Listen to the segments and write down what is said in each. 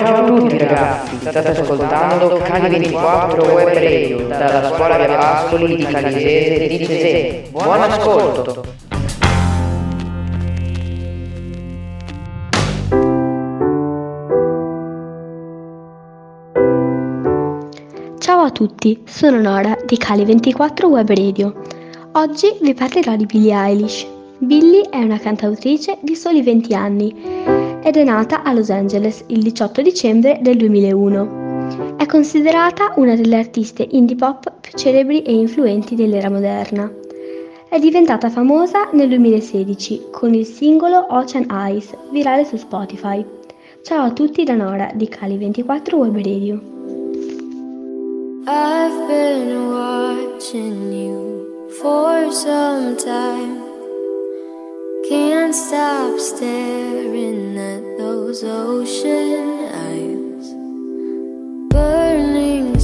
ciao a tutti ragazzi, state ascoltando Cali 24 Web Radio dalla scuola Via Pascoli di Calisese di Cesè. Buon ascolto! Ciao a tutti, sono Nora di Cali 24 Web Radio. Oggi vi parlerò di Billie Eilish. Billie è una cantautrice di soli 20 anni ed è nata a Los Angeles il 18 dicembre del 2001. È considerata una delle artiste indie pop più celebri e influenti dell'era moderna. È diventata famosa nel 2016 con il singolo Ocean Eyes, virale su Spotify. Ciao a tutti da Nora di Cali24 Web Radio. I've been watching you for some time. Can't stop staring at those ocean eyes, burning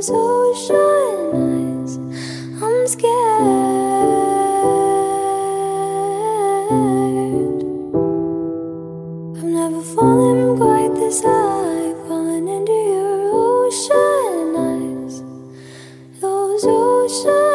those ocean eyes. I'm scared. I've never fallen quite this high, fallen into your ocean eyes. Those ocean.